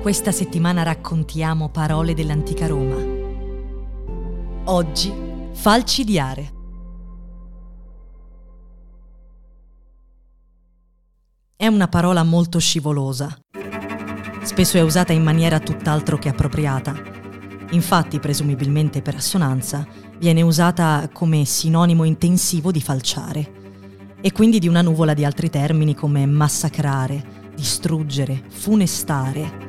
Questa settimana raccontiamo parole dell'antica Roma. Oggi, falcidiare. È una parola molto scivolosa. Spesso è usata in maniera tutt'altro che appropriata. Infatti, presumibilmente per assonanza, viene usata come sinonimo intensivo di falciare e quindi di una nuvola di altri termini come massacrare, distruggere, funestare,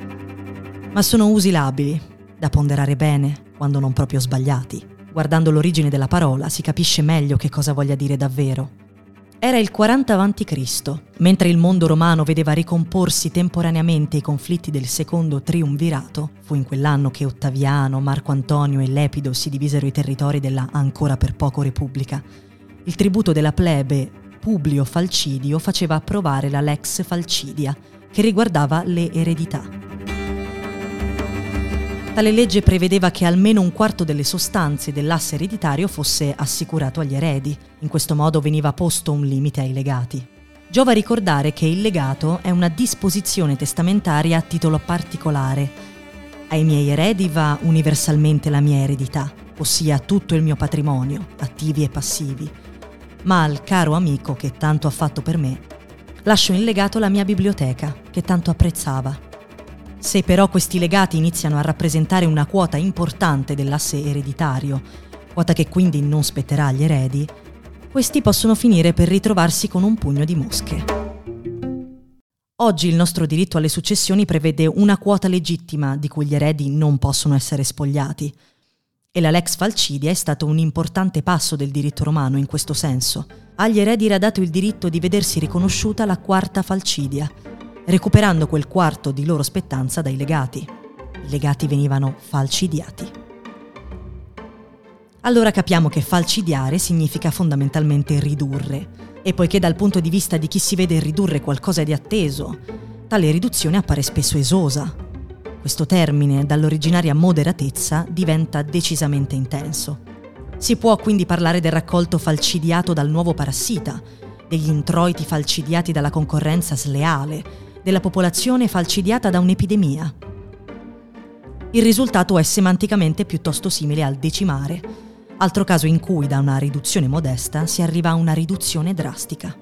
ma sono usi labili, da ponderare bene, quando non proprio sbagliati. Guardando l'origine della parola si capisce meglio che cosa voglia dire davvero. Era il 40 a.C., mentre il mondo romano vedeva ricomporsi temporaneamente i conflitti del secondo triumvirato, fu in quell'anno che Ottaviano, Marco Antonio e Lepido si divisero i territori della ancora per poco Repubblica. Il tributo della plebe Publio Falcidio faceva approvare la Lex Falcidia, che riguardava le eredità. Tale legge prevedeva che almeno un quarto delle sostanze dell'asse ereditario fosse assicurato agli eredi. In questo modo veniva posto un limite ai legati. Giova ricordare che il legato è una disposizione testamentaria a titolo particolare. Ai miei eredi va universalmente la mia eredità, ossia tutto il mio patrimonio, attivi e passivi. Ma al caro amico che tanto ha fatto per me, lascio in legato la mia biblioteca, che tanto apprezzava se però questi legati iniziano a rappresentare una quota importante dell'asse ereditario, quota che quindi non spetterà agli eredi, questi possono finire per ritrovarsi con un pugno di mosche. Oggi il nostro diritto alle successioni prevede una quota legittima di cui gli eredi non possono essere spogliati. E la Lex Falcidia è stato un importante passo del diritto romano in questo senso. Agli eredi era dato il diritto di vedersi riconosciuta la quarta falcidia, recuperando quel quarto di loro spettanza dai legati. I legati venivano falcidiati. Allora capiamo che falcidiare significa fondamentalmente ridurre, e poiché dal punto di vista di chi si vede ridurre qualcosa di atteso, tale riduzione appare spesso esosa. Questo termine, dall'originaria moderatezza, diventa decisamente intenso. Si può quindi parlare del raccolto falcidiato dal nuovo parassita, degli introiti falcidiati dalla concorrenza sleale, della popolazione falcidiata da un'epidemia. Il risultato è semanticamente piuttosto simile al decimare, altro caso in cui da una riduzione modesta si arriva a una riduzione drastica.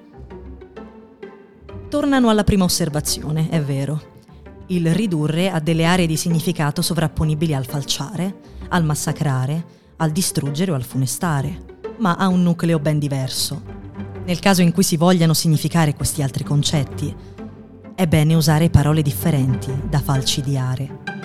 Tornano alla prima osservazione, è vero. Il ridurre ha delle aree di significato sovrapponibili al falciare, al massacrare, al distruggere o al funestare, ma ha un nucleo ben diverso. Nel caso in cui si vogliano significare questi altri concetti, è bene usare parole differenti da falcidiare.